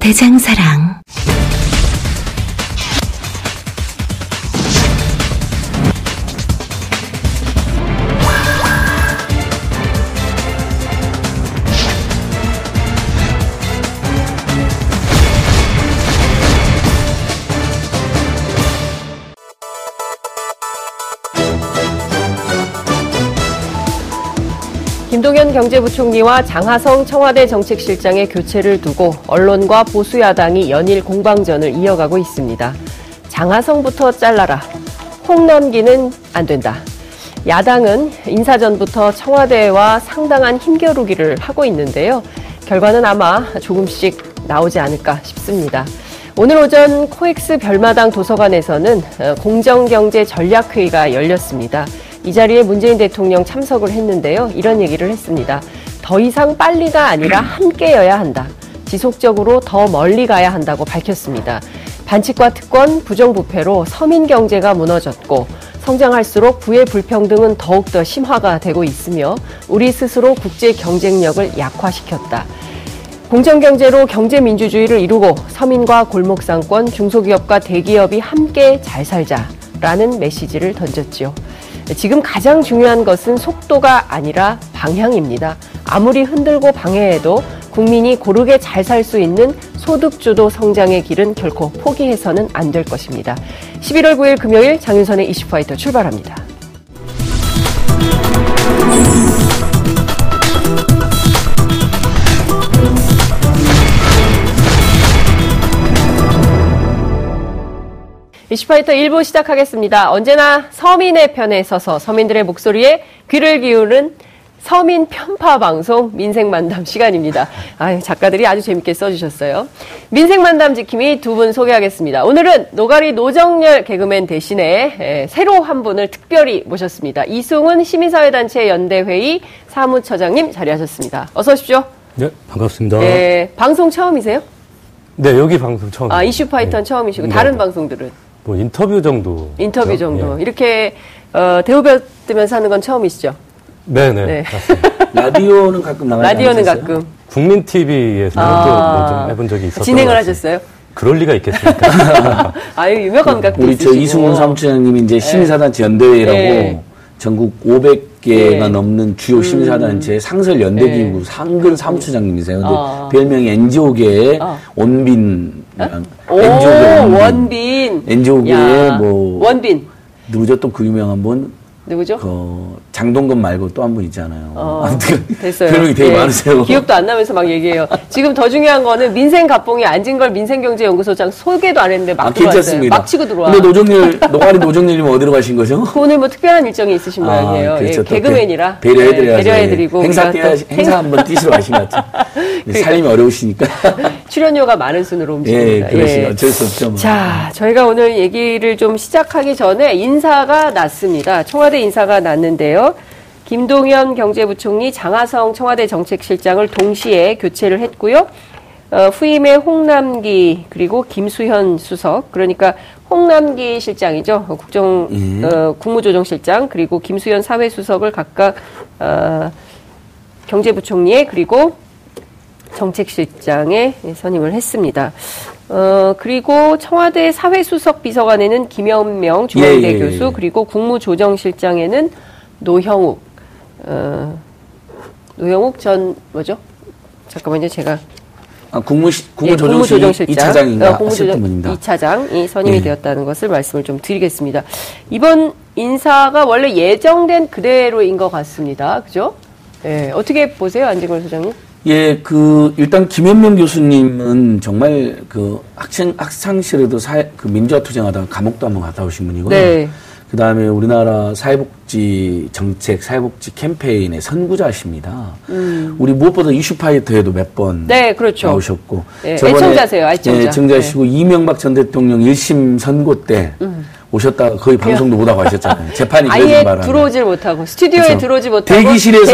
대장사랑. 경제부총리와 장하성 청와대 정책실장의 교체를 두고 언론과 보수 야당이 연일 공방전을 이어가고 있습니다. 장하성부터 잘라라. 홍남기는 안 된다. 야당은 인사 전부터 청와대와 상당한 힘겨루기를 하고 있는데요. 결과는 아마 조금씩 나오지 않을까 싶습니다. 오늘 오전 코엑스 별마당 도서관에서는 어, 공정경제 전략회의가 열렸습니다. 이 자리에 문재인 대통령 참석을 했는데요. 이런 얘기를 했습니다. 더 이상 빨리가 아니라 함께여야 한다. 지속적으로 더 멀리 가야 한다고 밝혔습니다. 반칙과 특권, 부정부패로 서민 경제가 무너졌고 성장할수록 부의 불평등은 더욱더 심화가 되고 있으며 우리 스스로 국제 경쟁력을 약화시켰다. 공정경제로 경제민주주의를 이루고 서민과 골목상권, 중소기업과 대기업이 함께 잘 살자라는 메시지를 던졌지요. 지금 가장 중요한 것은 속도가 아니라 방향입니다. 아무리 흔들고 방해해도 국민이 고르게 잘 살 수 있는 소득주도 성장의 길은 결코 포기해서는 안 될 것입니다. 11월 9일 금요일 장윤선의 이슈파이터 출발합니다. 이슈파이터 1부 시작하겠습니다. 언제나 서민의 편에 서서 서민들의 목소리에 귀를 기울는 서민 편파 방송 민생 만담 시간입니다. 아 작가들이 아주 재밌게 써주셨어요. 민생 만담 지킴이 두 분 소개하겠습니다. 오늘은 노가리 노정열 개그맨 대신에 에, 새로 한 분을 특별히 모셨습니다. 이승훈 시민사회단체 연대회의 사무처장님 자리하셨습니다. 어서 오십시오. 네, 반갑습니다. 네, 방송 처음이세요? 네, 여기 방송 처음. 아, 이슈파이터는 처음이시고 네. 다른 방송들은? 뭐 인터뷰 정도. 인터뷰 정도. 예. 이렇게 어, 대우받으면서 하는 건 처음이시죠? 네, 네. 네. 맞습니다. 라디오는 가끔 나가지 라디오는 않으셨어요? 가끔 국민 TV에서 아. 또좀 해본 적이 있었던 진행을. 하셨어요? 그럴 리가 있겠습니까? 아유 유명한 각도 우리 저 있으시고. 이승훈 사무처장님이 이제 시민사단체 연대회라고 네. 전국 500개가 네. 넘는 주요 시민사단체 상설 연대기구 상근 사무처장님이세요. 근데 아. 별명이 NGO계의 아. 원빈. 오, NGO계 원빈. NGO계의 야, 뭐 원빈. 누구죠? 또 그 유명한 분. 누구죠? 그 장동건 말고 또 한 분 있잖아요. 어, 아무튼 됐어요. 별명이 되게 예, 많으세요. 기억도 안 나면서 막 얘기해요. 지금 더 중요한 거는 민생 갑봉이 안진걸 민생경제연구소장 소개도 안 했는데 막 아, 들어왔어요. 괜찮습니다. 막 치고 들어와. 근데 노정일, 노가리 노정일님은 어디로 가신 거죠? 오늘 뭐 특별한 일정이 있으신 모양이에요. 그렇죠. 예, 또 개그맨이라 배- 배려해드려야죠. 네, 배려해드리고 행사 또 행사 한번 뛰시러 가신 것 같죠. 살림이 어려우시니까. 출연료가 많은 순으로 예, 움직입니다. 그러시 어쩔 수 없죠. 뭐. 자, 저희가 오늘 얘기를 좀 시작하기 전에 인사가 났습니다. 청와대 인사가 났는데요. 김동연 경제부총리, 장하성 청와대 정책실장을 동시에 교체를 했고요. 어, 후임에 홍남기 그리고 김수현 수석 그러니까 홍남기 실장이죠 국정 예. 어, 국무조정실장 그리고 김수현 사회수석을 각각 어, 경제부총리에 그리고 정책실장에 선임을 했습니다. 어, 그리고 청와대 사회수석 비서관에는 김현명 중앙대 예, 예, 교수, 예. 그리고 국무조정실장에는 노형욱, 어, 노형욱 전, 뭐죠? 잠깐만요, 제가. 아, 국무, 예, 국무조정실 국무조정실장. 2차장인가 어, 하셨던 국무조정 분입니다. 2차장이 선임이 예. 되었다는 것을 말씀을 좀 드리겠습니다. 이번 인사가 원래 예정된 그대로인 것 같습니다. 그죠? 예, 어떻게 보세요, 안진걸 소장님? 예, 그, 일단 김현명 교수님은 정말 그 학생, 학창 시절에도 사, 그 민주화 투쟁하다가 감옥도 한번 갔다 오신 분이고요. 네. 그 다음에 우리나라 사회복지 정책, 사회복지 캠페인의 선구자십니다. 우리 무엇보다 이슈파이터에도 몇번 음. 네, 그렇죠. 나오셨고. 예, 저번에 애청자세요, 애청자. 예, 애청자시고 이명박 전 대통령 1심 선고 때 오셨다가 거의 방송도 못 하고 하셨잖아요. 재판이 음. 아예. 들어오질 못하고 스튜디오에 그렇죠. 들어오지 못하고 대기실에서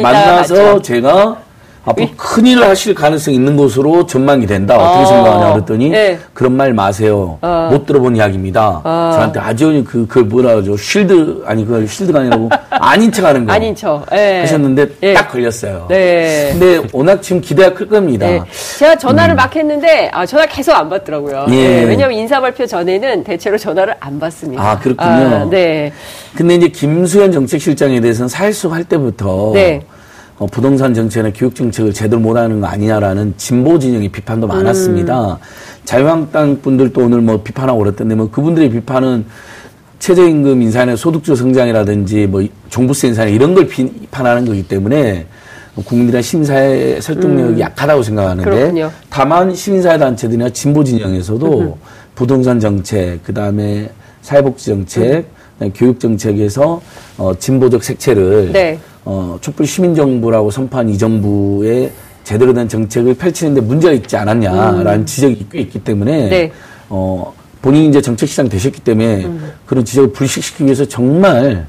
만나서 갔죠. 제가 앞으로 큰일을 하실 가능성이 있는 것으로 전망이 된다. 어떻게 어. 생각하냐 그랬더니 네. 그런 말 마세요. 어. 못 들어본 이야기입니다. 저한테 아주 그, 그 뭐라 그러죠. 쉴드, 아니 그 쉴드가 아니라고 아닌 척 하는 거. 아닌 척. 예. 하셨는데 예. 딱 걸렸어요. 네. 근데 워낙 지금 기대가 클 겁니다. 네. 제가 전화를 막 했는데 아, 전화 계속 안 받더라고요. 음. 예. 예, 왜냐하면 인사 발표 전에는 대체로 전화를 안 받습니다. 아, 그렇군요. 아, 네. 근데 이제 김수현 정책실장에 대해서는 사회속 할 때부터 네. 어, 부동산 정책이나 교육 정책을 제대로 못하는 거 아니냐라는 진보 진영의 비판도 많았습니다. 자유한국당 분들도 오늘 뭐 비판하고 그랬던데 뭐 그분들의 비판은 최저임금 인상이나 소득주 성장이라든지 뭐 종부세 인상 이런 걸 비판하는 거기 때문에 국민들의 시민사회 설득력이 약하다고 생각하는데 그렇군요. 다만 시민사회 단체들이나 진보 진영에서도 부동산 정책, 그 다음에 사회복지 정책, 그다음에 교육 정책에서 어, 진보적 색채를 네. 어, 촛불 시민정부라고 선포한 이 정부의 제대로 된 정책을 펼치는데 문제가 있지 않았냐라는 지적이 꽤 있기 때문에 음. 네. 어, 본인이 이제 정책 시장 되셨기 때문에 음. 그런 지적을 불식시키기 위해서 정말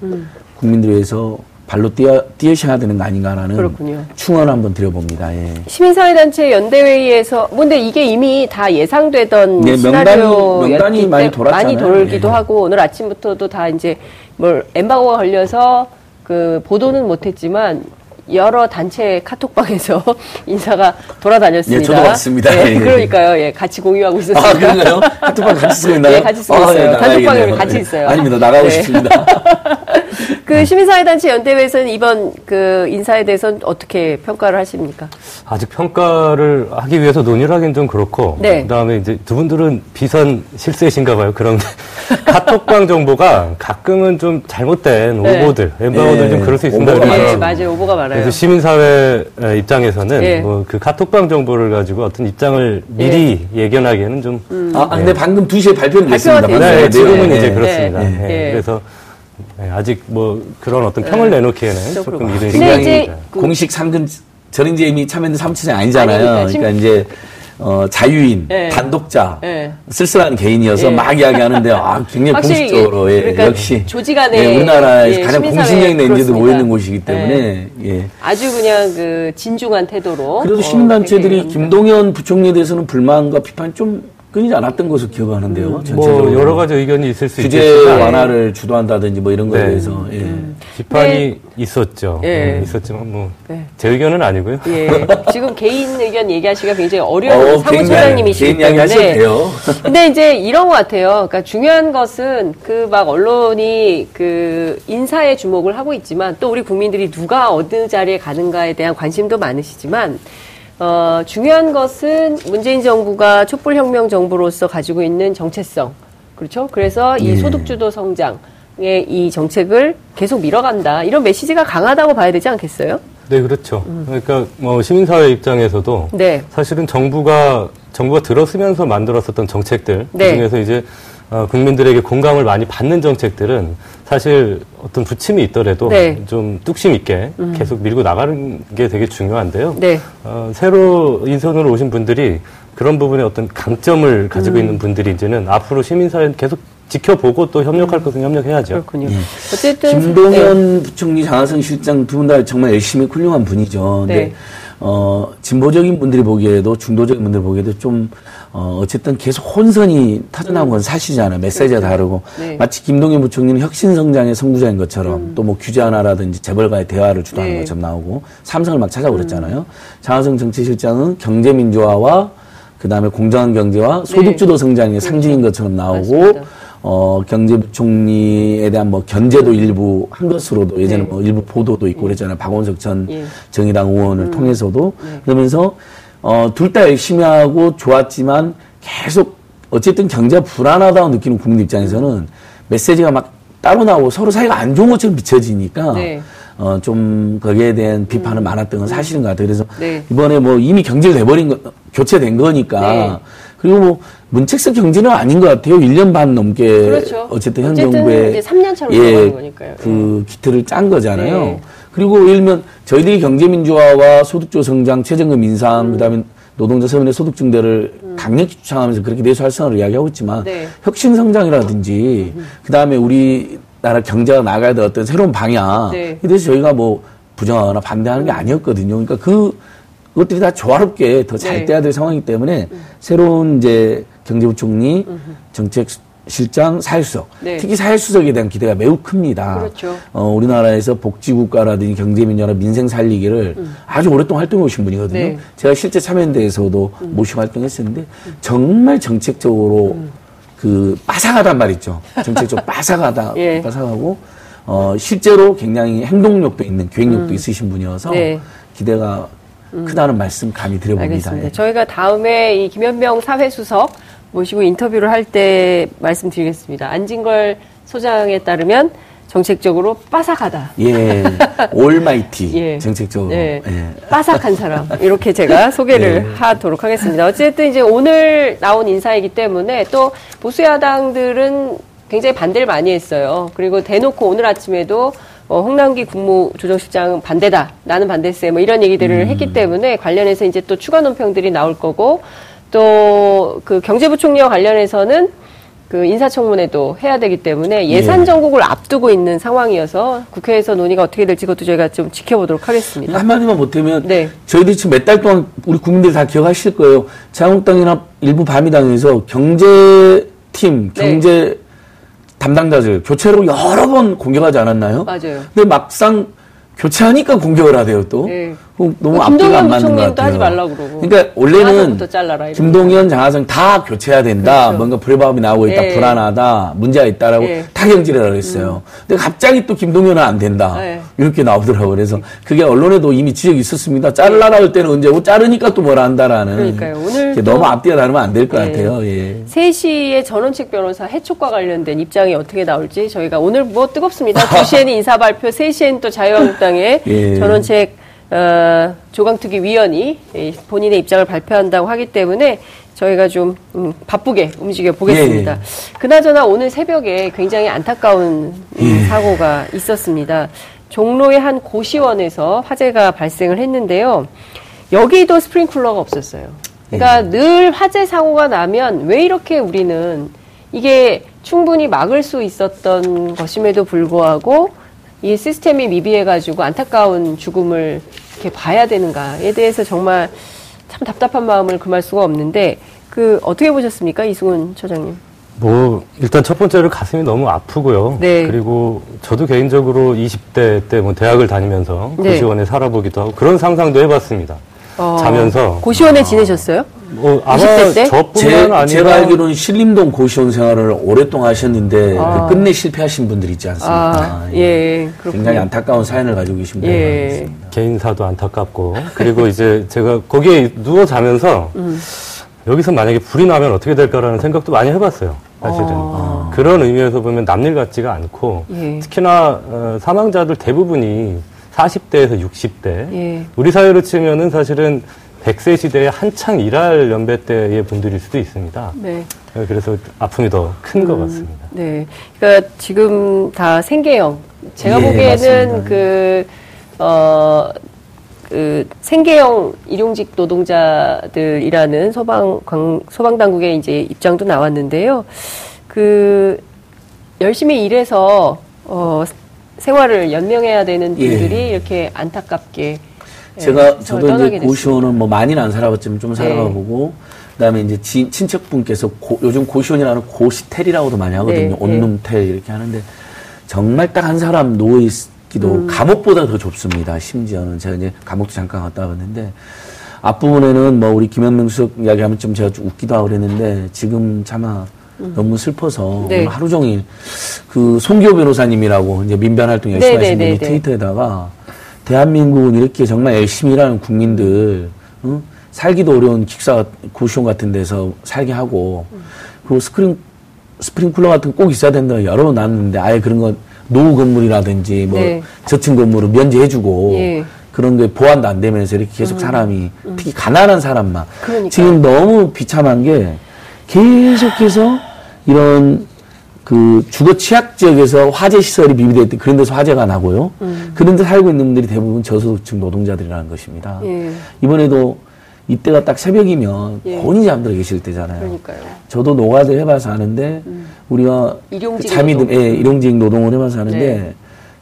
국민들 위해서 발로 뛰어, 뛰어셔야 되는 거 아닌가라는 그렇군요. 충언을 한번 드려봅니다. 예. 시민사회단체 연대회의에서 근데 이게 이미 다 예상되던 네, 명단이- 명단이 많이. 많이 돌기도 예. 하고 오늘 아침부터도 다 이제 뭘 엠바고가 걸려서 그 보도는 못했지만 여러 단체 카톡방에서 인사가 돌아다녔습니다. 예, 저도 봤습니다. 예, 예. 그러니까요. 예, 같이 공유하고 있었습니다. 아, 그런가요? 카톡방 같이 쓰고 있나요? 예, 같이 쓰고 아, 있어요. 네, 단톡방에 나가야겠네요. 같이 네. 있어요. 아닙니다. 나가고 네. 싶습니다. 그 시민사회단체 연대회에서는 이번 그 인사에 대해서는 어떻게 평가를 하십니까? 아직 평가를 하기 위해서 논의를 하긴 좀 그렇고 네. 그다음에 이제 두 분들은 비선 실세신가 봐요. 그런 카톡방 정보가 가끔은 좀 잘못된 네. 오보들, 엠바오들 네. 좀 그럴 수 있습니다. 오보가 예, 맞아요. 오보가 많아요. 그래서 시민사회 입장에서는 예. 뭐그 카톡방 정보를 가지고 어떤 입장을 미리 예 견하기에는 좀 아, 아, 근데 방금 2시에 발표는 됐습니다. 발표가 네. 지금은 네. 이제 네. 그렇습니다. 네. 예, 네. 그래서 네, 아직 뭐 그런 어떤 평을 내놓기에는 좀 조금 근데 시간입니다. 이제 그- 공식 상근 저는 이제 이미 참여는 사무처장이 아니잖아요. 아닙니다. 심- 그러니까 이제 어, 자유인, 네. 단독자, 네. 쓸쓸한 개인이어서 예. 막 이야기하는데 아, 굉장히 공식적으로 예, 그러니까 역시 조직 안에 예, 우리나라에서 예, 가장 그렇습니다. 모여 있는 곳이기 때문에 예. 아주 그냥 그 진중한 태도로. 그래도 어, 시민단체들이 되게 김동연 부총리에 대해서는 불만과 비판이 좀 끊이지 않았던 것으로 기억하는데요. 전체적으로. 뭐 여러 가지 의견이 있을 수 규제 있겠지만 완화를 주도한다든지 뭐 이런 거에 네. 대해서 예. 비판이 있었죠. 예. 어, 있었지만 뭐제 네. 의견은 아니고요. 예. 지금 개인 의견 얘기하시기가 굉장히 어려운 어, 사무처장님이시기 때문에. 돼요. 근데 이제 이런 것 같아요. 그러니까 중요한 것은 그 막 언론이 그 인사에 주목을 하고 있지만 또 우리 국민들이 누가 어느 자리에 가는가에 대한 관심도 많으시지만 어, 중요한 것은 문재인 정부가 촛불혁명 정부로서 가지고 있는 정체성. 그렇죠? 그래서 이 예. 소득주도 성장의 이 정책을 계속 밀어간다. 이런 메시지가 강하다고 봐야 되지 않겠어요? 네, 그렇죠. 그러니까 뭐 시민사회 입장에서도 음. 네. 사실은 정부가 정부가 들어서면서 만들었었던 정책들 네. 그중에서 이제 어, 국민들에게 공감을 많이 받는 정책들은 사실 어떤 부침이 있더라도 네. 좀 뚝심 있게 계속 밀고 나가는 게 되게 중요한데요. 네. 어, 새로 인선으로 오신 분들이 그런 부분에 어떤 강점을 가지고 음. 있는 분들이 이제는 앞으로 시민사회는 계속 지켜보고 또 협력할 것은 협력해야죠. 음. 그렇군요. 어쨌든 네. 김동연 부총리, 장하성 실장 두 분 다 정말 열심히 훌륭한 분이죠. 근데 네. 어, 진보적인 분들이 보기에도 중도적인 분들 보기에도 좀 어, 어쨌든 계속 혼선이 터져나온 건 사실이잖아요. 메시지가 다르고 네. 마치 김동연 부총리는 혁신성장의 선구자인 것처럼 또뭐 규제 완화라든지 재벌과의 대화를 주도하는 네. 것처럼 나오고 삼성을 막 찾아오고 그랬잖아요. 장하성 정치실장은 경제민주화와 그 다음에 공정한 경제와 소득주도 성장의 상징인 것처럼 나오고 네. 그렇죠. 맞습니다. 어, 경제부총리에 대한 뭐 견제도 일부 한 것으로도 예전에 네. 뭐 일부 보도도 있고 그랬잖아요. 박원석 전 예. 정의당 의원을 통해서도. 네. 그러면서, 어, 둘 다 열심히 하고 좋았지만 계속 어쨌든 경제가 불안하다고 느끼는 국민 입장에서는 메시지가 막 따로 나오고 서로 사이가 안 좋은 것처럼 비춰지니까 네. 어, 좀 거기에 대한 비판은 많았던 건 사실인 것 같아요. 그래서 네. 이번에 뭐 이미 경질돼버린 거, 교체된 거니까 네. 그리고 뭐 문책적 경제는 아닌 것 같아요. 1년 반 넘게 그렇죠. 어쨌든 현 정부의 이제 3년 차로 예, 거니까요. 그 기틀을 짠 거잖아요. 네. 그리고 예를 들면 저희들이 경제민주화와 소득조 성장, 최저임금 인상, 그다음에 노동자 서민의 소득 증대를 강력히 주창하면서 그렇게 내수 활성화를 이야기하고 있지만 네. 혁신 성장이라든지 그다음에 우리나라 경제가 나가야 될 어떤 새로운 방향 네. 에 대해서 저희가 뭐 부정하거나 반대하는 게 아니었거든요. 그러니까 그 그것들이 다 조화롭게 더잘 네. 돼야 될 상황이기 때문에 새로운 이제 경제부총리, 정책 실장, 사회수석, 네. 특히 사회수석에 대한 기대가 매우 큽니다. 그렇죠. 어, 우리나라에서 복지국가라든지 경제민주화, 민생 살리기를 아주 오랫동안 활동해 오신 분이거든요. 네. 제가 실제 참여연대에서도 모시고 활동했었는데 정말 정책적으로 그 빠삭하단 말이죠. 정책적으로 빠삭하다, 예. 빠삭하고 어, 실제로 굉장히 행동력도 있는 계획력도 있으신 분이어서 네. 기대가 크다는 말씀 감히 드려봅니다. 알겠습니다. 예. 저희가 다음에 이 김현명 사회수석 모시고 인터뷰를 할 때 말씀드리겠습니다. 안진걸 소장에 따르면 정책적으로 빠삭하다. 예, 올마이티 예. 정책적으로. 네. 예. 빠삭한 사람 이렇게 제가 소개를 네. 하도록 하겠습니다. 어쨌든 이제 오늘 나온 인사이기 때문에 또 보수 야당들은 굉장히 반대를 많이 했어요. 그리고 대놓고 오늘 아침에도 어, 홍남기 국무조정실장 반대다. 나는 반대세. 뭐 이런 얘기들을 음. 했기 때문에 관련해서 이제 또 추가 논평들이 나올 거고 또 그 경제부총리와 관련해서는 그 인사청문회도 해야 되기 때문에 예산 예. 정국을 앞두고 있는 상황이어서 국회에서 논의가 어떻게 될지 그것도 저희가 좀 지켜보도록 하겠습니다. 한마디만 못하면 네. 저희들이 지금 몇 달 동안 우리 국민들이 다 기억하실 거예요. 자유한국당이나 일부 바미당에서 경제팀, 네. 경제 담당자들 교체로 여러 번 공격하지 않았나요? 맞아요. 근데 막상 교체하니까 공격을 하대요 또. 네. 그럼 너무 그 앞뒤가 안 맞는 것 같아요. 하지 말라고 그러고. 그러니까 원래는 잘라라. 김동연, 장하성 다 교체해야 된다. 그렇죠. 뭔가 불법이 나오고 있다. 네. 불안하다. 문제가 있다라고 네. 타경질을 그랬어요. 근데 갑자기 또 김동연은 안 된다. 네. 이렇게 나오더라고요. 그래서 그게 언론에도 이미 지적이 있었습니다. 자르라라 할 때는 언제고 자르니까 또 뭐라 한다라는. 그러니까요. 오늘 너무 앞뒤가 다르면 안 될것 네. 같아요. 예. 3시에 전원책 변호사 해촉과 관련된 입장이 어떻게 나올지 저희가 오늘 뭐 뜨겁습니다. 2시에는 인사 발표, 3시에는 또 자유한국당의 예. 전원책 어, 조강특위 위원이 이 본인의 입장을 발표한다고 하기 때문에 저희가 좀 음, 바쁘게 움직여 보겠습니다. 예, 예. 그나저나 오늘 새벽에 굉장히 안타까운 음, 예. 사고가 있었습니다. 종로의 한 고시원에서 화재가 발생을 했는데요. 여기도 스프링클러가 없었어요. 그러니까 늘 화재 사고가 나면 왜 이렇게 우리는 이게 충분히 막을 수 있었던 것임에도 불구하고 이 시스템이 미비해가지고 안타까운 죽음을 이렇게 봐야 되는가에 대해서 정말 참 답답한 마음을 금할 수가 없는데 그 어떻게 보셨습니까 이승훈 처장님? 뭐 일단 첫 번째로 가슴이 너무 아프고요. 네. 그리고 저도 개인적으로 20대 때 뭐 대학을 다니면서 네. 고시원에 살아보기도 하고 그런 상상도 해봤습니다. 어, 자면서 고시원에 지내셨어요? 뭐 아마 20대 때? 저뿐만 제, 아니라 제가 알기로는 신림동 고시원 생활을 오랫동안 하셨는데 아. 그 끝내 실패하신 분들 있지 않습니까? 아, 예, 그렇군요. 굉장히 안타까운 사연을 가지고 계신 분들 예. 많습니다. 개인사도 안타깝고 그리고 이제 제가 거기에 누워 자면서 음. 여기서 만약에 불이 나면 어떻게 될까라는 생각도 많이 해봤어요. 사실은 어. 그런 의미에서 보면 남일 같지가 않고 예. 특히나 어, 사망자들 대부분이 40대에서 60대 예. 우리 사회로 치면은 사실은 100세 시대에 한창 일할 연배 때의 분들일 수도 있습니다. 네. 그래서 아픔이 더 큰것 같습니다. 네. 그러니까 지금 다 생계형. 제가 예, 보기에는 맞습니다. 그, 어, 그 생계형 일용직 노동자들이라는 소방, 관- 소방당국의 이제 입장도 나왔는데요. 그, 열심히 일해서, 어, 생활을 연명해야 되는 예. 분들이 이렇게 안타깝게 예, 제가 세상을 저도 이제. 고시원은 뭐 많이는 안 살아봤지만 좀 네. 살아가보고 그다음에 이제 지- 친척분께서 고- 요즘 고시원이라는 고시텔이라고도 많이 하거든요. 네, 온룸텔 이렇게 하는데 정말 딱 한 사람 누워 있기도 음. 감옥보다 더 좁습니다. 심지어는 제가 이제 감옥도 잠깐 갔다 왔는데 앞부분에는 뭐 우리 김현명 수석 이야기하면 좀 제가 좀 웃기도 하고 그랬는데 지금 차마 너무 슬퍼서 네. 오늘 하루 종일 그 송기호 변호사님이라고 이제 민변 활동 열심히 네, 네, 하시는 분이 네, 네. 트위터에다가 대한민국은 이렇게 정말 열심히 일하는 국민들 응? 살기도 어려운 기숙사 고시원 같은 데서 살게 하고 그리고 스크린 스프링클러 같은 거 꼭 있어야 된다 여러 번 나왔는데 아예 그런 건 노후 건물이라든지 뭐 네. 저층 건물을 면제해주고 예. 음. 그런 게 보완도 안 되면서 이렇게 계속 사람이 특히 가난한 사람만 그러니까요. 지금 너무 비참한 게 계속해서 이런 그 주거 취약 지역에서 화재 시설이 미비될 때 그런 데서 화재가 나고요. 그런 데 살고 있는 분들이 대부분 저소득층 노동자들이라는 것입니다. 예. 이번에도 이때가 딱 새벽이면 예. 곤히 잠들어 계실 때잖아요. 그러니까요. 저도 노가다 해봐서 아는데 우리가 일용직 잠이 들, 노동. 예, 일용직 노동을 해봐서 아는데 네.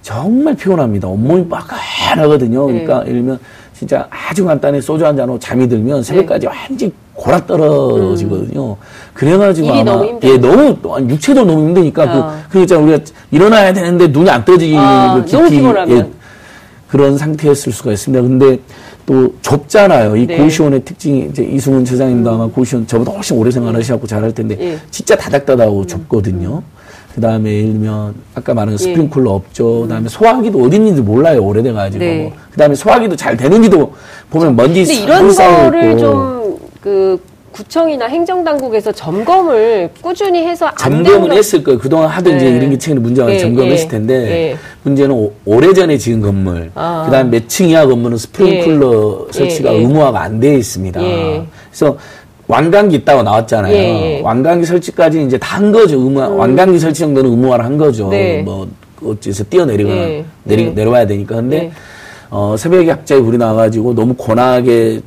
정말 피곤합니다. 온몸이 빡빡하거든요. 네. 그러니까 예를 들면 진짜 아주 간단히 소주 한 잔하고 잠이 들면 네. 새벽까지 완전히 곯아떨어지거든요. 그래가지고 일이 아마 너무. 예 너무 또 육체도 너무 힘드니까 아. 그 그러니까 우리가 일어나야 되는데 눈이 안 떠지기 아, 그 너무 깊이 피곤하면. 예, 그런 상태였을 수가 있습니다. 근데 또 좁잖아요. 이 네. 고시원의 특징이 이제 이승훈 처장님도 아마 고시원 저보다 훨씬 오래 생활하셔갖고 잘할 텐데 예. 진짜 다닥다닥하고 좁거든요. 그 다음에 예를 들면 아까 말한 예. 스프링쿨러 없죠. 그 다음에 소화기도 어디 있는지 몰라요. 오래돼가지고. 네. 그 다음에 소화기도 잘 되는지도 보면 먼지 근데 이런 거를 있고. 좀그 구청이나 행정당국에서 점검을 꾸준히 해서 안 점검은 되는 했을 거예요. 그동안 하던 이제 네. 이런 게 최근에 문제가 예, 점검했을 예, 텐데 예. 문제는 오, 오래전에 지은 건물, 아. 그다음 몇 층이야 건물은 스프링클러 예, 설치가. 의무화가 안 돼 있습니다. 예. 그래서 완강기 있다고 나왔잖아요. 예, 예. 완강기 설치까지 이제 다 한 거죠. 의무 완강기 설치 정도는 의무화를 한 거죠. 네. 뭐 어째서 뛰어내리거나 예, 내리, 예. 내려와야 되니까. 근데 예. 어, 새벽에 갑자기 불이 나가지고 너무 고나게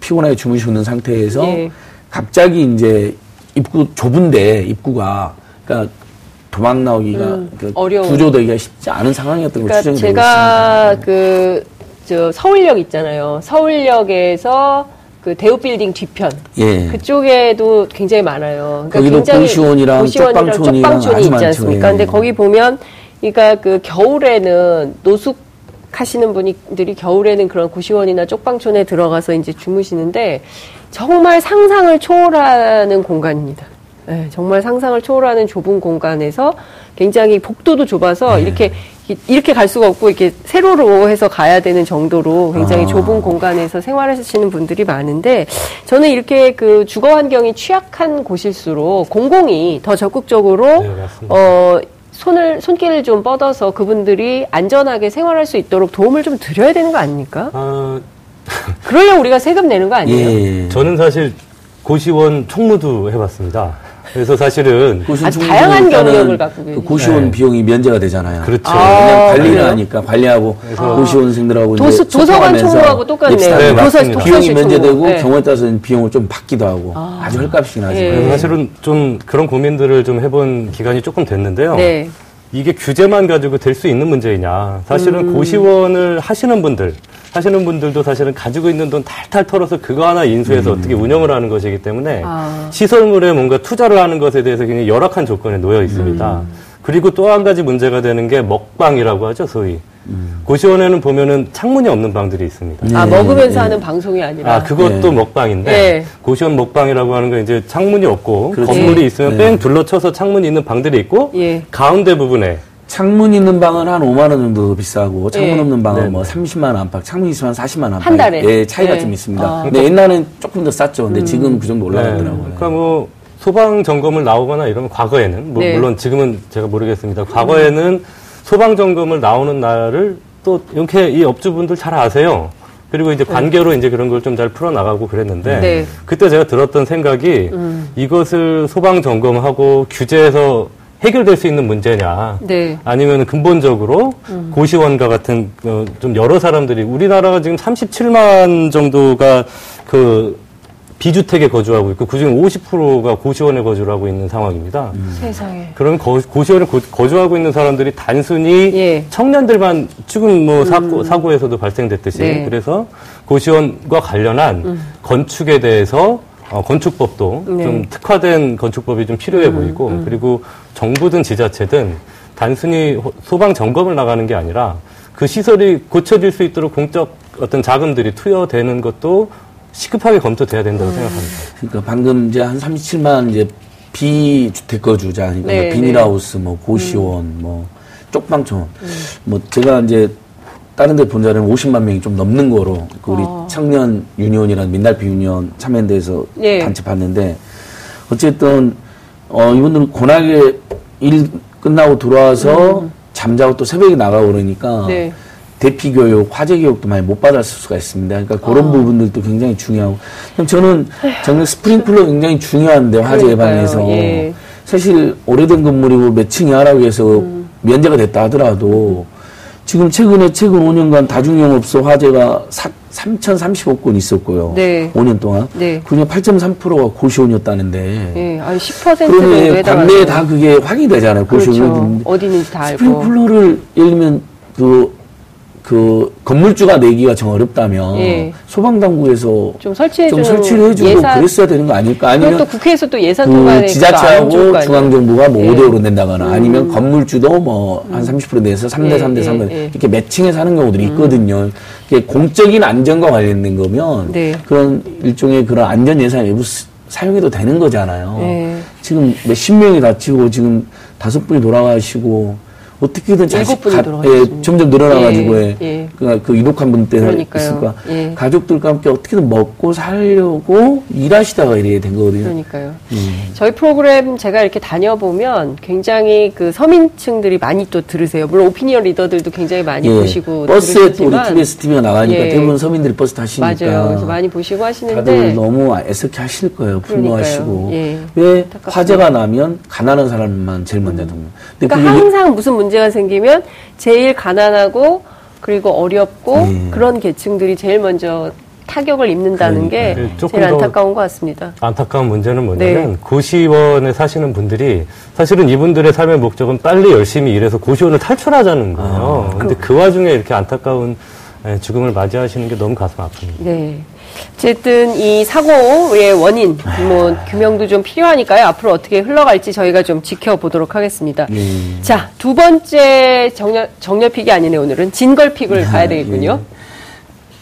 피곤하게 주무시는 상태에서 예. 갑자기 이제 입구 좁은데 입구가 그러니까 도망 나오기가 그 어려운. 구조되기가 쉽지 않은 상황이었던 걸 그러니까 추정이 되고 제가 그 저 서울역 있잖아요. 서울역에서 그 대우빌딩 뒤편. 예. 그쪽에도 굉장히 많아요. 그러니까 거기도 굉장히 고시원이랑 쪽방촌이 있지 많죠. 않습니까? 예. 근데 거기 보면 그러니까 그 겨울에는 노숙 하시는 분들이 겨울에는 그런 고시원이나 쪽방촌에 들어가서 이제 주무시는데 정말 상상을 초월하는 공간입니다. 네, 정말 상상을 초월하는 좁은 공간에서 굉장히 복도도 좁아서 네. 이렇게 이렇게 갈 수가 없고 이렇게 세로로 해서 가야 되는 정도로 굉장히 아. 좁은 공간에서 생활하시는 분들이 많은데 저는 이렇게 그 주거 환경이 취약한 곳일수록 공공이 더 적극적으로 네. 어 손을 손길을 좀 뻗어서 그분들이 안전하게 생활할 수 있도록 도움을 좀 드려야 되는 거 아닙니까? 아, 그러려면 우리가 세금 내는 거 아니에요? 예. 저는 사실 고시원 총무도 해봤습니다. 그래서 사실은 아, 다양한 경력을 갖고 그. 고시원 네. 비용이 면제가 되잖아요. 그렇죠. 아, 왜냐면 관리를 그래요? 하니까 관리하고 그래서- 고시원생들하고 도서, 도서관 총무하고 똑같네요. 네, 도서. 비용이 면제되고. 네. 경우에 따라서는 비용을 좀 받기도 하고 아. 주 헐값이긴 하죠. 예. 그래서 사실은 좀 그런 고민들을 좀 해본 기간이 조금 됐는데요. 네. 이게 규제만 가지고 될 수 있는 문제이냐. 사실은 음. 고시원을 하시는 분들, 하시는 분들도 사실은 가지고 있는 돈 탈탈 털어서 그거 하나 인수해서 어떻게 운영을 하는 것이기 때문에 아. 시설물에 뭔가 투자를 하는 것에 대해서 굉장히 열악한 조건에 놓여 있습니다. 그리고 또 한 가지 문제가 되는 게 먹방이라고 하죠, 소위. 고시원에는 보면은 창문이 없는 방들이 있습니다. 아, 네, 먹으면서 네. 하는 방송이 아니라. 아, 그것도 네. 먹방인데 네. 고시원 먹방이라고 하는 건 이제 창문이 없고 그렇죠. 건물이 네. 있으면 네. 뺑 둘러쳐서 창문이 있는 방들이 있고 예. 가운데 부분에 창문 있는 방은 한 5만 원 정도 더 비싸고 창문 예. 없는 방은 네. 뭐 30만 원 안팎, 창문 있으면 한 40만 원 안팎. 한 달에? 예, 차이가 예. 좀 있습니다. 아. 근데 옛날엔 조금 더 쌌죠. 근데 지금 그 정도 올라가더라고요. 네. 그러니까 뭐 소방 점검을 나오거나 이러면 과거에는 뭐 네. 물론 지금은 제가 모르겠습니다. 과거에는 소방 점검을 나오는 날을 또 이렇게 이 업주분들 잘 아세요. 그리고 이제 관계로 이제 그런 걸 좀 잘 풀어 나가고 그랬는데 네. 그때 제가 들었던 생각이 이것을 소방 점검하고 규제해서 해결될 수 있는 문제냐 네. 아니면 근본적으로 고시원과 같은 어, 좀 여러 사람들이 우리나라가 지금 37만 정도가 그 비주택에 거주하고 있고 그중 50%가 고시원에 거주를 하고 있는 상황입니다. 세상에. 그러면 거, 고시원에 고, 거주하고 있는 사람들이 단순히 예. 청년들만 지금 뭐 사고, 사고에서도 발생됐듯이 네. 그래서 고시원과 관련한 건축에 대해서 어, 건축법도 네. 좀 특화된 건축법이 좀 필요해 보이고 그리고 정부든 지자체든 단순히 호- 소방 점검을 나가는 게 아니라 그 시설이 고쳐질 수 있도록 공적 어떤 자금들이 투여되는 것도 시급하게 검토돼야 된다고 생각합니다. 그러니까 방금 이제 한 37만 이제 비주택 거주자, 그러니까 네, 뭐 비닐하우스, 뭐 고시원, 뭐 쪽방촌, 음. 뭐 제가 이제 다른 데 본 자료는 50만 명이 좀 넘는 거로 그 우리 어. 청년 유니온이라는 민달피 유니온 참여연대에서 예. 단체 봤는데 어쨌든 어 이분들은 고나게 일 끝나고 들어와서 잠자고 또 새벽에 나가고 그러니까 네. 대피 교육, 화재 교육도 많이 못 받았을 수가 있습니다. 그러니까 그런 아. 부분들도 굉장히 중요하고. 그럼 저는 정말 스프링클러 굉장히 중요한데 화재. 예방에서 예. 사실 오래된 건물이고 몇 층이 하라고 해서 음. 면제가 됐다 하더라도 지금 최근에 최근 5년간 다중영업소 화재가 3,030억 건 있었고요. 네. 5년 동안. 네. 그중에 8.3%가 고시원이었다는데. 예, 아니 10%도 그러면 왜 관내에 다 그게 확인이 되잖아요. 그렇죠. 고시원이. 어디 있는지 다 알고. 스프링클러를 예를 들면 그, 그 건물주가 내기가 정 어렵다면 예. 소방당국에서 좀 설치해 좀 설치를 해주고 예산 그랬어야 되는 거 아닐까? 아니면 또 국회에서 또 예산 그 지자체하고 중앙정부가 뭐 예. 음. 5대5로 낸다거나 아니면 건물주도 뭐 한 30% 내서 3대 예, 3대 예, 3대 예. 이렇게 매칭해서 하는 경우들이 있거든요. 이게 공적인 안전과 관련된 거면 네. 그런 일종의 그런 안전 예산 스- 사용해도 되는 거잖아요. 예. 지금 몇십 명이 다치고 지금 다섯 분이 돌아가시고 어떻게든 자식 가-. 예, 점점 늘어나가지고 예, 예, 예. 그, 그 이독한 분 때문에. 있을까 예. 가족들과 함께 어떻게든 먹고 살려고 일하시다가 이렇게 된 거거든요. 그러니까요. 음. 저희 프로그램 제가 이렇게 다녀보면 굉장히 그 서민층들이 많이 또 들으세요. 물론 오피니언 리더들도 굉장히 많이 예, 보시고 버스에 또 우리 TBS TV가 나가니까 예. 대부분 서민들이 버스 타시니까 맞아요. 그래서 많이 보시고 하시는데 다들 너무 애석해 하실 거예요. 분노하시고. 왜. 화재가 나면 가난한 사람만 제일 먼저 죽는 근데 그러니까 항상 무슨 문제 가 생기면 제일 가난하고 그리고 어렵고 예. 그런 계층들이 제일 먼저 타격을 입는다는 게 그러니까요. 조금 제일 더 안타까운 것 같습니다. 안타까운 문제는 뭐냐면 네. 고시원에 사시는 분들이 사실은 이분들의 삶의 목적은 빨리 열심히 일해서 고시원을 탈출하자는 거예요. 근데 그 와중에 이렇게 안타까운 예, 죽음을 맞이하시는 게 너무 가슴 아픕니다. 네. 어쨌든 이 사고의 원인, 뭐 규명도 좀 필요하니까요. 앞으로 어떻게 흘러갈지 저희가 좀 지켜보도록 하겠습니다. 예. 자, 두 번째 정렬, 정렬픽이 아니네, 오늘은. 진걸픽을 아, 가야 되겠군요.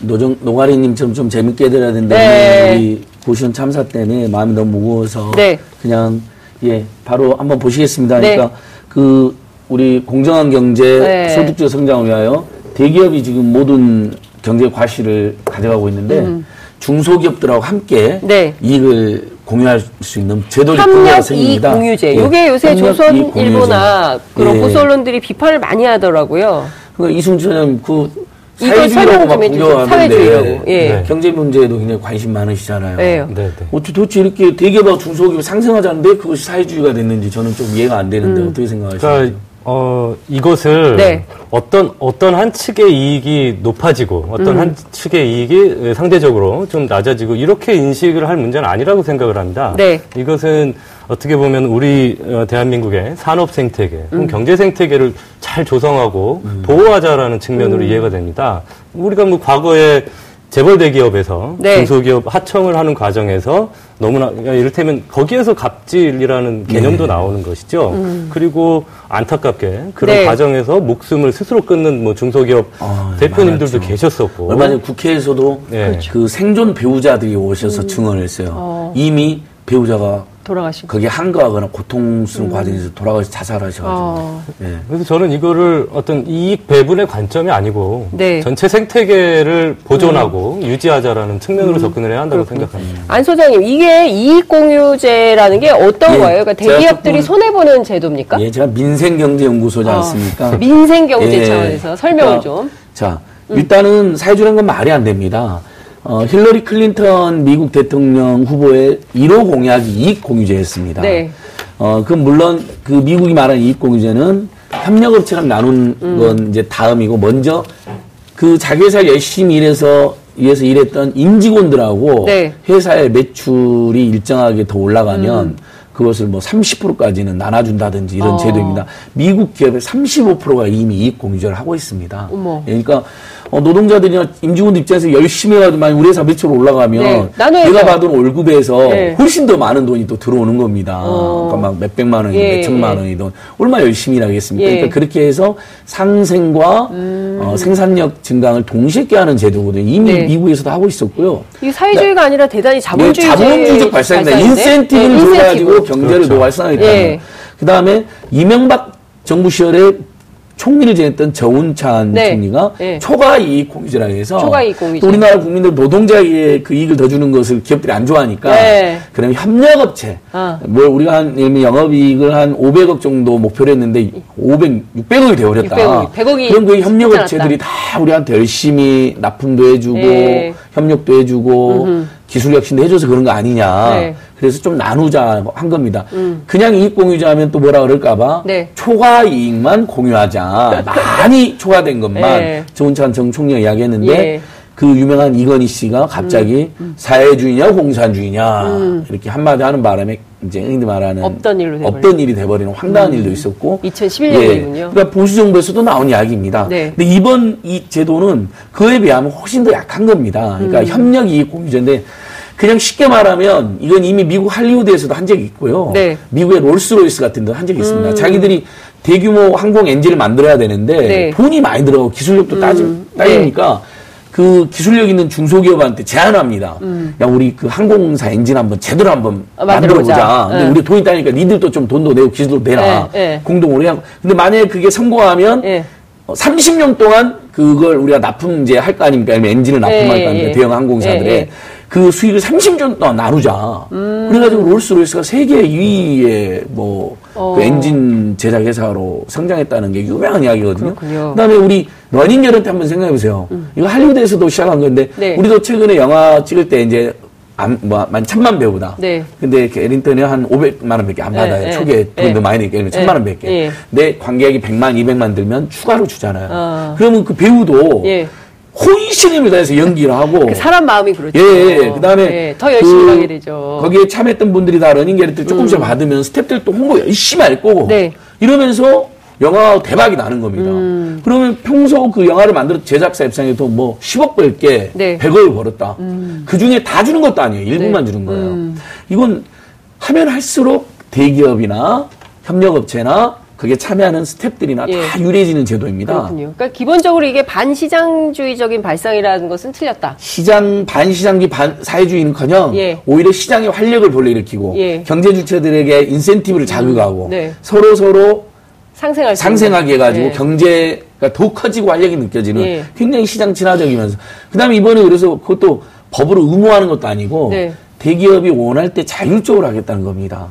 노정 노가리님처럼 좀 재밌게 해드려야 된다. 네. 우리 고시원 참사 때문에 마음이 너무 무거워서 네. 그냥 예 바로 한번 보시겠습니다. 네. 그러니까 그 우리 공정한 경제 네. 소득적 성장을 위하여 대기업이 지금 모든 경제 과실을 가져가고 있는데 중소기업들하고 함께 음. 네. 이익을 공유할 수 있는 제도적 협력 생깁니다. 공유제. 예. 이게 요새 협력 조선 이익 공유제. 일보나 그런 예. 보수 언론들이 비판을 많이 하더라고요. 그러니까 이승철은 그 사회주의라고 설명 막 사회주의라고. 예. 네. 경제 문제에도 굉장히 관심 많으시잖아요. 네. 네, 네. 어떻게 도대체 이렇게 대기업하고 중소기업이 상생하자는데 그것이 사회주의가 됐는지 저는 좀 이해가 안 되는데 음. 어떻게 생각하시나요? 그러니까 어, 이것을 네. 어떤 어떤 한 측의 이익이 높아지고 어떤 음. 한 측의 이익이 상대적으로 좀 낮아지고 이렇게 인식을 할 문제는 아니라고 생각을 합니다. 네. 이것은 어떻게 보면 우리 어, 대한민국의 산업 생태계, 음. 경제 생태계를 잘 조성하고 보호하자라는 측면으로 음. 이해가 됩니다. 우리가 뭐 과거에 재벌 대기업에서 네. 중소기업 하청을 하는 과정에서 너무나 그러니까 이를테면 거기에서 갑질이라는 개념도 나오는 것이죠. 그리고 안타깝게 그런 네. 과정에서 목숨을 스스로 끊는 뭐 중소기업 아, 대표님들도 많았죠. 계셨었고 얼마 전에 국회에서도 네. 그렇죠. 그 생존 배우자들이 오셔서 증언을 했어요. 어. 이미 배우자가 돌아가시고. 거기에 한가하거나 고통스러운 과정에서 돌아가서 자살하셔가지고. 어. 예. 그래서 저는 이거를 어떤 이익 배분의 관점이 아니고 네. 음. 전체 생태계를 보존하고 유지하자라는 측면으로 접근을 해야 한다고 생각합니다. 안 소장님, 이게 이익공유제라는 게 어떤 예, 거예요? 그러니까 대기업들이 조금- 손해 보는 제도입니까? 예, 제가 민생경제연구소지 어, 않습니까? 민생경제 예. 차원에서 설명을 그러니까, 좀. 자, 일단은 사회주의라는 건 말이 안 됩니다. 어, 힐러리 클린턴 미국 대통령 후보의 1호 공약이 이익 공유제였습니다. 네. 어, 그 물론 그 미국이 말하는 이익 공유제는 협력업체랑 나눈 음. 건 이제 다음이고 먼저 그 자기 회사 열심히 일해서 위해서 일했던 임직원들하고 네. 회사의 매출이 일정하게 더 올라가면 그것을 뭐 30%까지는 나눠준다든지 이런 어. 제도입니다. 미국 기업의 35%가 이미 이익 공유제를 하고 있습니다. 어머. 그러니까 어, 노동자들이나 임직원들 입장에서 열심히 해가지고 만약 우리 회사 매출 올라가면 네. 내가 받은 월급에서 네. 훨씬 더 많은 돈이 또 들어오는 겁니다. 어. 그러니까 막 몇백만 원이든 예, 몇천만 예. 원이든 얼마나 열심히 일하겠습니까? 예. 그러니까 그렇게 해서 상생과 어, 생산력 증강을 동시에 꾀하는 제도거든요. 이미 네. 미국에서도 하고 있었고요. 이게 사회주의가 아니라 대단히 네, 자본주의 자본주의적 발상입니다. 인센티브를 네, 줘가지고 인센티브. 경제를 그렇죠. 더 활성화했다는 예. 그 다음에 이명박 정부 시절에 총리를 지냈던 정운찬 네. 총리가 네. 초과 이익 공유제라고 해서 초과 이익 공유제. 또 우리나라 국민들 노동자에게 그 이익을 더 주는 것을 기업들이 안 좋아하니까 네. 그러면 협력업체 아. 뭘 우리가 한 예를 영업이익을 한 500억 정도 목표로 했는데 500 600억이 되어버렸다. 600억, 100억이 그럼 그 협력업체들이 다 우리한테 열심히 납품도 해주고 네. 협력도 해주고 기술 혁신도 해줘서 그런 거 아니냐. 네. 음. 그래서 좀 나누자 한 겁니다. 그냥 이익 공유자 하면 또 뭐라 그럴까봐 네. 초과 이익만 공유하자. 많이 초과된 것만 네. 정운찬 정 총리가 이야기했는데 예. 그 유명한 이건희 씨가 갑자기 음, 사회주의냐 공산주의냐 이렇게 한마디 하는 바람에 이제 흔히 말하는 없던 일로. 없던 일이 돼버리는 황당한 일도 있었고 2011년 예. 그러니까 보수 정부에서도 나온 이야기입니다. 네. 근데 이번 이 제도는 그에 비하면 훨씬 더 약한 겁니다. 그러니까 음. 협력 이익 공유제인데 그냥 쉽게 말하면 이건 이미 미국 할리우드에서도 한 적이 있고요. 네. 음. 미국의 롤스로이스 같은 데도 한 적이 있습니다. 자기들이 대규모 항공 엔진을 만들어야 되는데 네. 음. 돈이 많이 들어가고 기술력도 따지, 따지니까 그 기술력 있는 중소기업한테 제안합니다. 야, 우리 그 항공사 엔진 한번 제대로 한번 음. 아, 만들어보자. 만들어보자. 근데 네. 우리 돈이 딸리니까 니들도 좀 돈도 내고 기술도 내라. 네, 네. 공동으로 해야. 근데 만약에 그게 성공하면 예. 어, 30년 동안 그걸 우리가 납품제 할 거 아닙니까? 아니면 엔진을 납품할 예, 거 아닙니까? 예. 대형 항공사들의 예, 예. 그 수익을 30년 동안 나누자. 음. 그래가지고 롤스로이스가 세계 2위의 뭐, 어. 그 엔진 제작 회사로 성장했다는 게 유명한 이야기거든요. 그렇군요. 음. 그 다음에 우리 러닝개런티 한번 생각해 보세요. 이거 할리우드에서도 시작한 건데, 네. 우리도 최근에 영화 찍을 때 이제 안, 뭐, 만 천만 배우다. 네. 근데 그 에린턴이 한 500만 원밖에 안 네, 받아요. 네. 초기에 네. 돈도 많이 천만 네. 원밖에. 예. 내 관객이 100만, 200만 들면 추가로 주잖아요. 어. 그러면 그 배우도 예. 혼신의 힘을 다해서 연기를 하고 그 사람 마음이 그렇죠. 예, 예. 그다음에 예, 더 열심히 그 하게 되죠. 음. 거기에 참여했던 분들이 다 러닝 개런티 조금씩 받으면 스탭들도 홍보 열심히 할 거고 네. 이러면서 영화 대박이 나는 겁니다. 음. 그러면 평소 그 영화를 만들어 제작사 입장에도 뭐 10억 벌게 네. 100억을 벌었다. 그 중에 다 주는 것도 아니에요. 일부만 네. 주는 거예요. 이건 하면 할수록 대기업이나 협력업체나 그게 참여하는 스탭들이나 예. 다 유리해지는 제도입니다. 그렇군요. 그러니까 기본적으로 이게 반시장주의적인 발상이라는 것은 틀렸다. 시장 반시장기 반 사회주의는커녕 예. 오히려 시장의 활력을 불러일으키고 예. 경제 주체들에게 인센티브를 자극하고 네. 서로 서로 상생할 수 상생하게. 해가지고 예. 경제가 더 커지고 활력이 느껴지는 예. 굉장히 시장 친화적이면서 그다음에 이번에 그래서 그것도 법으로 의무화하는 것도 아니고 네. 대기업이 원할 때 자율적으로 하겠다는 겁니다.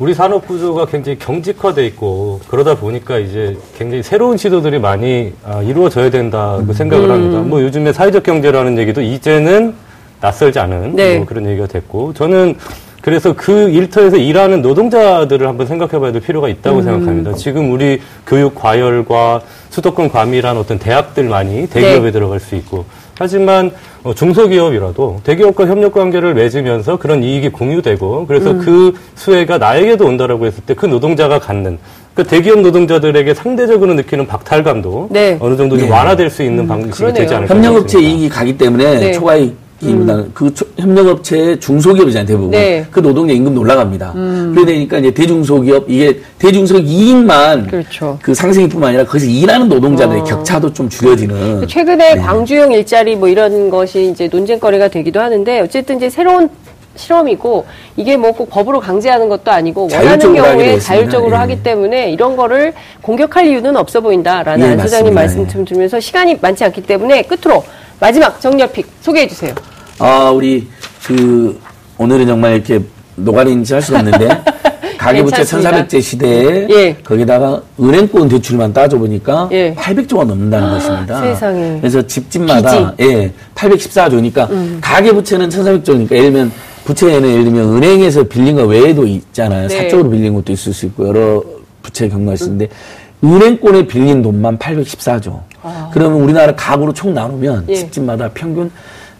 우리 산업 구조가 굉장히 경직화돼 있고 그러다 보니까 이제 굉장히 새로운 시도들이 많이 아, 이루어져야 된다고 생각을 음. 합니다. 뭐 요즘에 사회적 경제라는 얘기도 이제는 낯설지 않은 네. 뭐 그런 얘기가 됐고 저는 그래서 그 일터에서 일하는 노동자들을 한번 생각해봐야 될 필요가 있다고 음. 생각합니다. 지금 우리 교육 과열과 수도권 과밀한 어떤 대학들만이 대기업에 네. 들어갈 수 있고 하지만 어, 중소기업이라도 대기업과 협력 관계를 맺으면서 그런 이익이 공유되고 그래서 음. 그 수혜가 나에게도 온다라고 했을 때 그 노동자가 갖는 그 대기업 노동자들에게 상대적으로 느끼는 박탈감도 네. 어느 정도 좀 네. 완화될 수 있는 방식이 그러네요. 되지 않을까 협력업체. 이익이 가기 때문에 네. 초과이 익보다는 그 초- 협력업체의 중소기업이잖아요 대부분 네. 음. 그 노동자 임금도 올라갑니다. 그러다 보니까 이제 대중소기업 이게 대중소기업 이익만 그렇죠. 그 상승뿐만 아니라 거기서 일하는 노동자들의 어. 격차도 좀 줄여지는 최근에 네. 광주형 일자리 뭐 이런 것이 이제 논쟁거리가 되기도 하는데 어쨌든 이제 새로운 실험이고 이게 뭐 꼭 법으로 강제하는 것도 아니고 원하는 경우에. 자율적으로 예. 하기 때문에 이런 거를 공격할 이유는 없어 보인다라는 예, 안 소장님. 말씀 좀 들으면서 시간이 많지 않기 때문에 끝으로 마지막 정렬픽 소개해 주세요. 아 우리 그 오늘은 정말 이렇게 노가리인지 할수 없는데 가계부채 괜찮습니다. 1,400제 시대에 예. 거기다가 은행권 대출만 따져보니까 예. 800조가 넘는다는 것입니다. 세상에. 그래서 집집마다 예, 814조니까 음. 가계부채는 1,400조니까 예를 들면 부채는 예를 들면 은행에서 빌린 거 외에도 있잖아요. 네. 사적으로 빌린 것도 있을 수 있고 여러 부채 경우가 있는데 은행권에 빌린 돈만 814조. 그러면 우리나라 가구로 총 나누면 아. 예. 집집마다 평균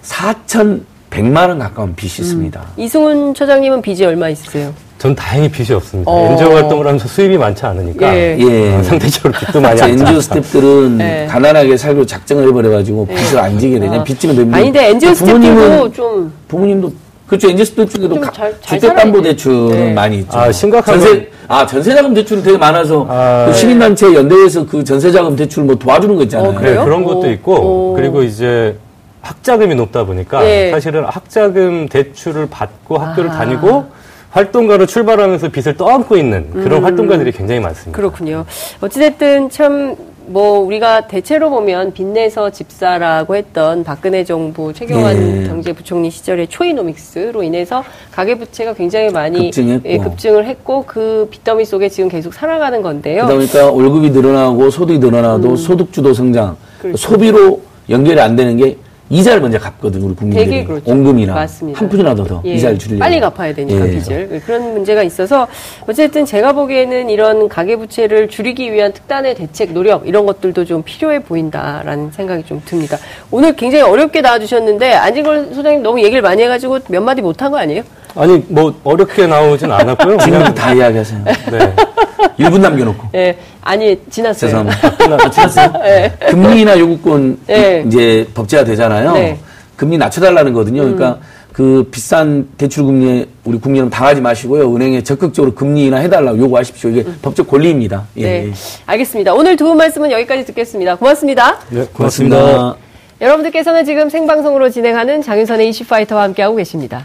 4,100만 원 가까운 빚이 있습니다. 이승훈 처장님은 빚이 얼마 있으세요? 전 다행히 빚이 없습니다. 어. 엔지오 활동을 하면서 수입이 많지 않으니까 예. 예. 어, 상대적으로 빚도 많이 안 NGO. 스탭들은 네. 가난하게 살고 작정을 해버려가지고 빚을 안 지게 되냐. 빚지면 됩니다. 아니 근데 엔지오 스태프도 좀 부모님도 그렇죠. 엔지오 스탭 중에도 주택담보대출은. 네. 많이 있죠. 아, 심각한 전세 아 전세자금 대출은 되게 많아서 아, 그 네. 시민단체 연대에서 그 전세자금 대출 뭐 도와주는 거 있잖아요. 어, 네, 그래요? 그런 오. 것도 있고 오. 그리고 이제 학자금이 높다 보니까 예. 사실은 학자금 대출을 받고 학교를 아. 다니고 활동가로 출발하면서 빚을 떠안고 있는 그런 음. 활동가들이 굉장히 많습니다. 그렇군요. 어찌됐든 참, 뭐, 우리가 대체로 보면 빚내서 집사라고 했던 박근혜 정부 최경환 예. 경제부총리 시절의 초이노믹스로 인해서 가계 부채가 굉장히 많이 급증했고. 예, 급증을 했고 그 빚더미 속에 지금 계속 살아가는 건데요. 그러다 보니까 월급이 늘어나고 소득이 늘어나도 소득 주도 성장, 음. 그렇죠. 소비로 연결이 안 되는 게 이자를 먼저 갚거든 우리 국민들이 그렇죠. 원금이나 맞습니다. 한 푼이라도 더 예, 이자를 줄이려고 빨리 갚아야 되니까 예. 빚을 그런 문제가 있어서 어쨌든 제가 보기에는 이런 가계 부채를 줄이기 위한 특단의 대책 노력 이런 것들도 좀 필요해 보인다라는 생각이 좀 듭니다. 오늘 굉장히 어렵게 나와주셨는데 안진걸 소장님 너무 얘기를 많이 해가지고 몇 마디 못한 거 아니에요? 아니 뭐 어렵게 나오진 않았고요. 그냥 다 이야기하세요. 네. 1분 남겨놓고. 예, 아니 지났어요. 죄송합니다. 지났어요. 금리나 요구권 네. 이제 법제화 되잖아요. 네. 금리 낮춰달라는 거거든요. 그러니까 그 비싼 대출 금리에 우리 국민 여러분 당하지 마시고요. 은행에 적극적으로 금리나 해달라고 요구하십시오. 이게 법적 권리입니다. 예. 네, 예. 알겠습니다. 오늘 두 분 말씀은 여기까지 듣겠습니다. 고맙습니다. 네, 고맙습니다. 고맙습니다. 여러분들께서는 지금 생방송으로 진행하는 장윤선의 이슈파이터와 함께하고 계십니다.